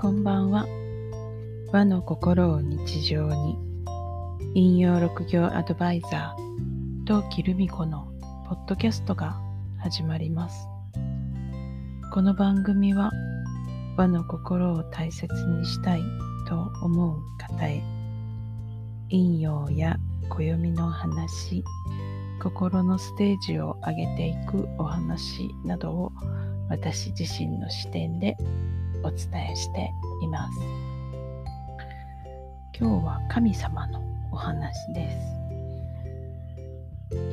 こんばんは。和の心を日常に、引用六行アドバイザー、陶器ルミ子のポッドキャストが始まります。この番組は、和の心を大切にしたいと思う方へ、引用や暦の話、心のステージを上げていくお話などを私自身の視点でお伝えしています。今日は神様のお話です。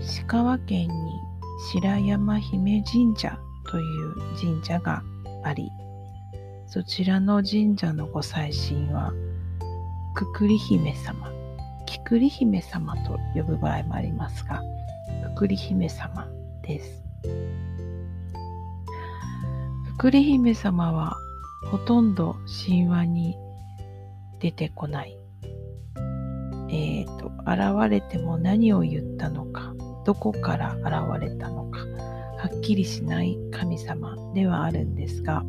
石川県に白山姫神社という神社があり、そちらの神社のご祭神は、くくり姫様、きくり姫様と呼ぶ場合もありますが、くくり姫様です。くくり姫様はほとんど神話に出てこない。えっ、ー、と、現れても何を言ったのか、どこから現れたのか、はっきりしない神様ではあるんですが、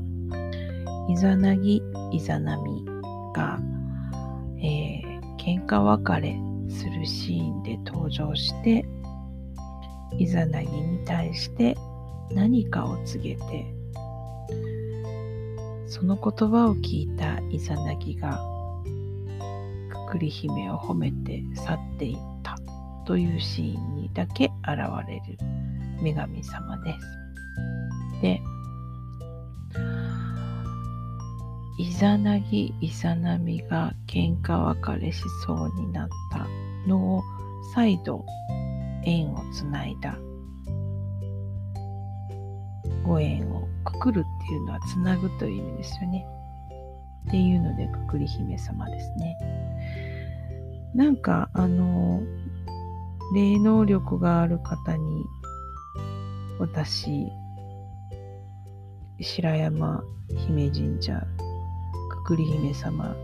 イザナギ、イザナミが、えー、喧嘩別れするシーンで登場して、イザナギに対して何かを告げてその言葉を聞いたイザナギがくくり姫を褒めて去っていったというシーンにだけ現れる女神様です。で、イザナギ、イザナミが喧嘩別れしそうになったのを再度縁をつないだご縁をくくるっていうのはつなぐという意味ですよね。っていうのでくくり姫様ですね。なんかあの霊能力がある方に私白山姫神社くくり姫様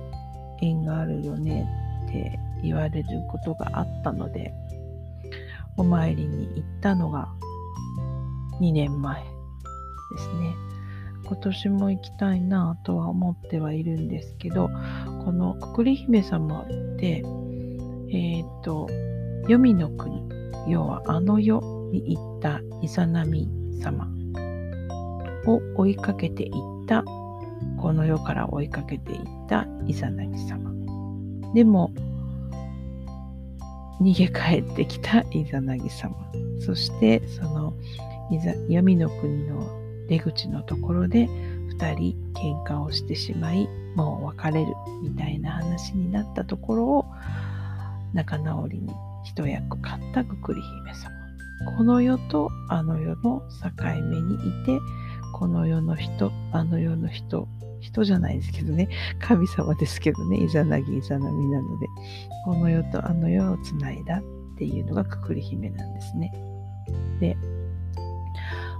縁があるよねって言われることがあったのでお参りに行ったのが2年前ですね。今年も行きたいなとは思ってはいるんですけど、このくくり姫様って、えっ、ー、と、黄泉の国、要はあの世に行ったイザナミ様を追いかけていった、この世から追いかけていったイザナミ様。でも、逃げ帰ってきたイザナギ様。そして、その、闇の国の出口のところで2人喧嘩をしてしまいもう別れるみたいな話になったところを仲直りに一役買ったくくり姫様。この世とあの世の境目にいてこの世の人あの世の人人じゃないですけどね。神様ですけどね。イザナギイザナミなのでこの世とあの世をつないだっていうのがくくり姫なんですね。で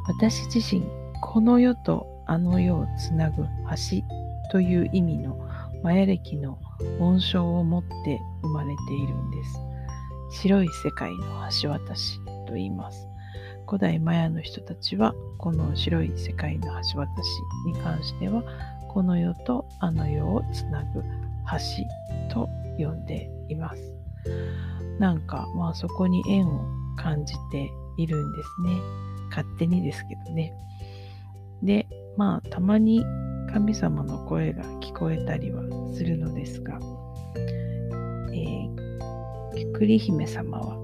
私自身この世とあの世をつなぐ橋という意味のマヤ歴の紋章を持って生まれているんです。白い世界の橋渡しと言います。古代マヤの人たちはこの白い世界の橋渡しに関してはこの世とあの世をつなぐ橋と呼んでいます。なんかまあそこに縁を感じているんですね。勝手にですけどね。で、まあ、たまに神様の声が聞こえたりはするのですが、えー、きくり姫様は、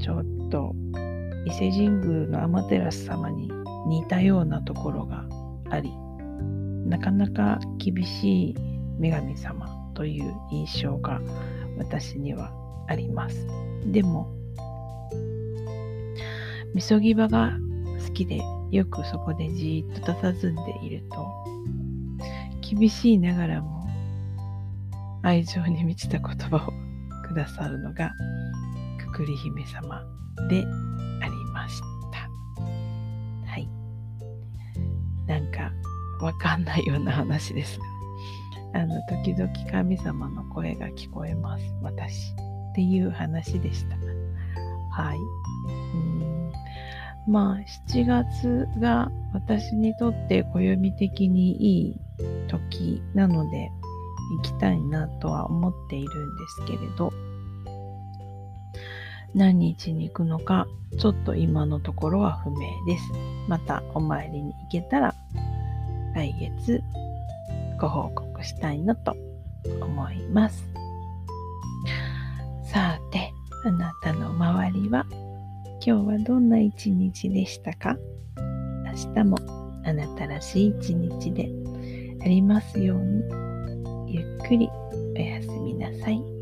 ちょっと伊勢神宮の天照様に似たようなところがあり、なかなか厳しい女神様という印象が私にはあります。でも、みそぎ場が好きでよくそこでじーっと佇んでいると厳しいながらも愛情に満ちた言葉をくださるのがくくり姫様でありました。はい。なんかわかんないような話ですが、あの、時々神様の声が聞こえます。私。っていう話でした。はい。まあ、7月が私にとって暦的にいい時なので行きたいなとは思っているんですけれど何日に行くのかちょっと今のところは不明です。またお参りに行けたら来月ご報告したいなと思います。さて、あなたの周りは？今日はどんな一日でしたか？明日もあなたらしい一日でありますようにゆっくりおやすみなさい。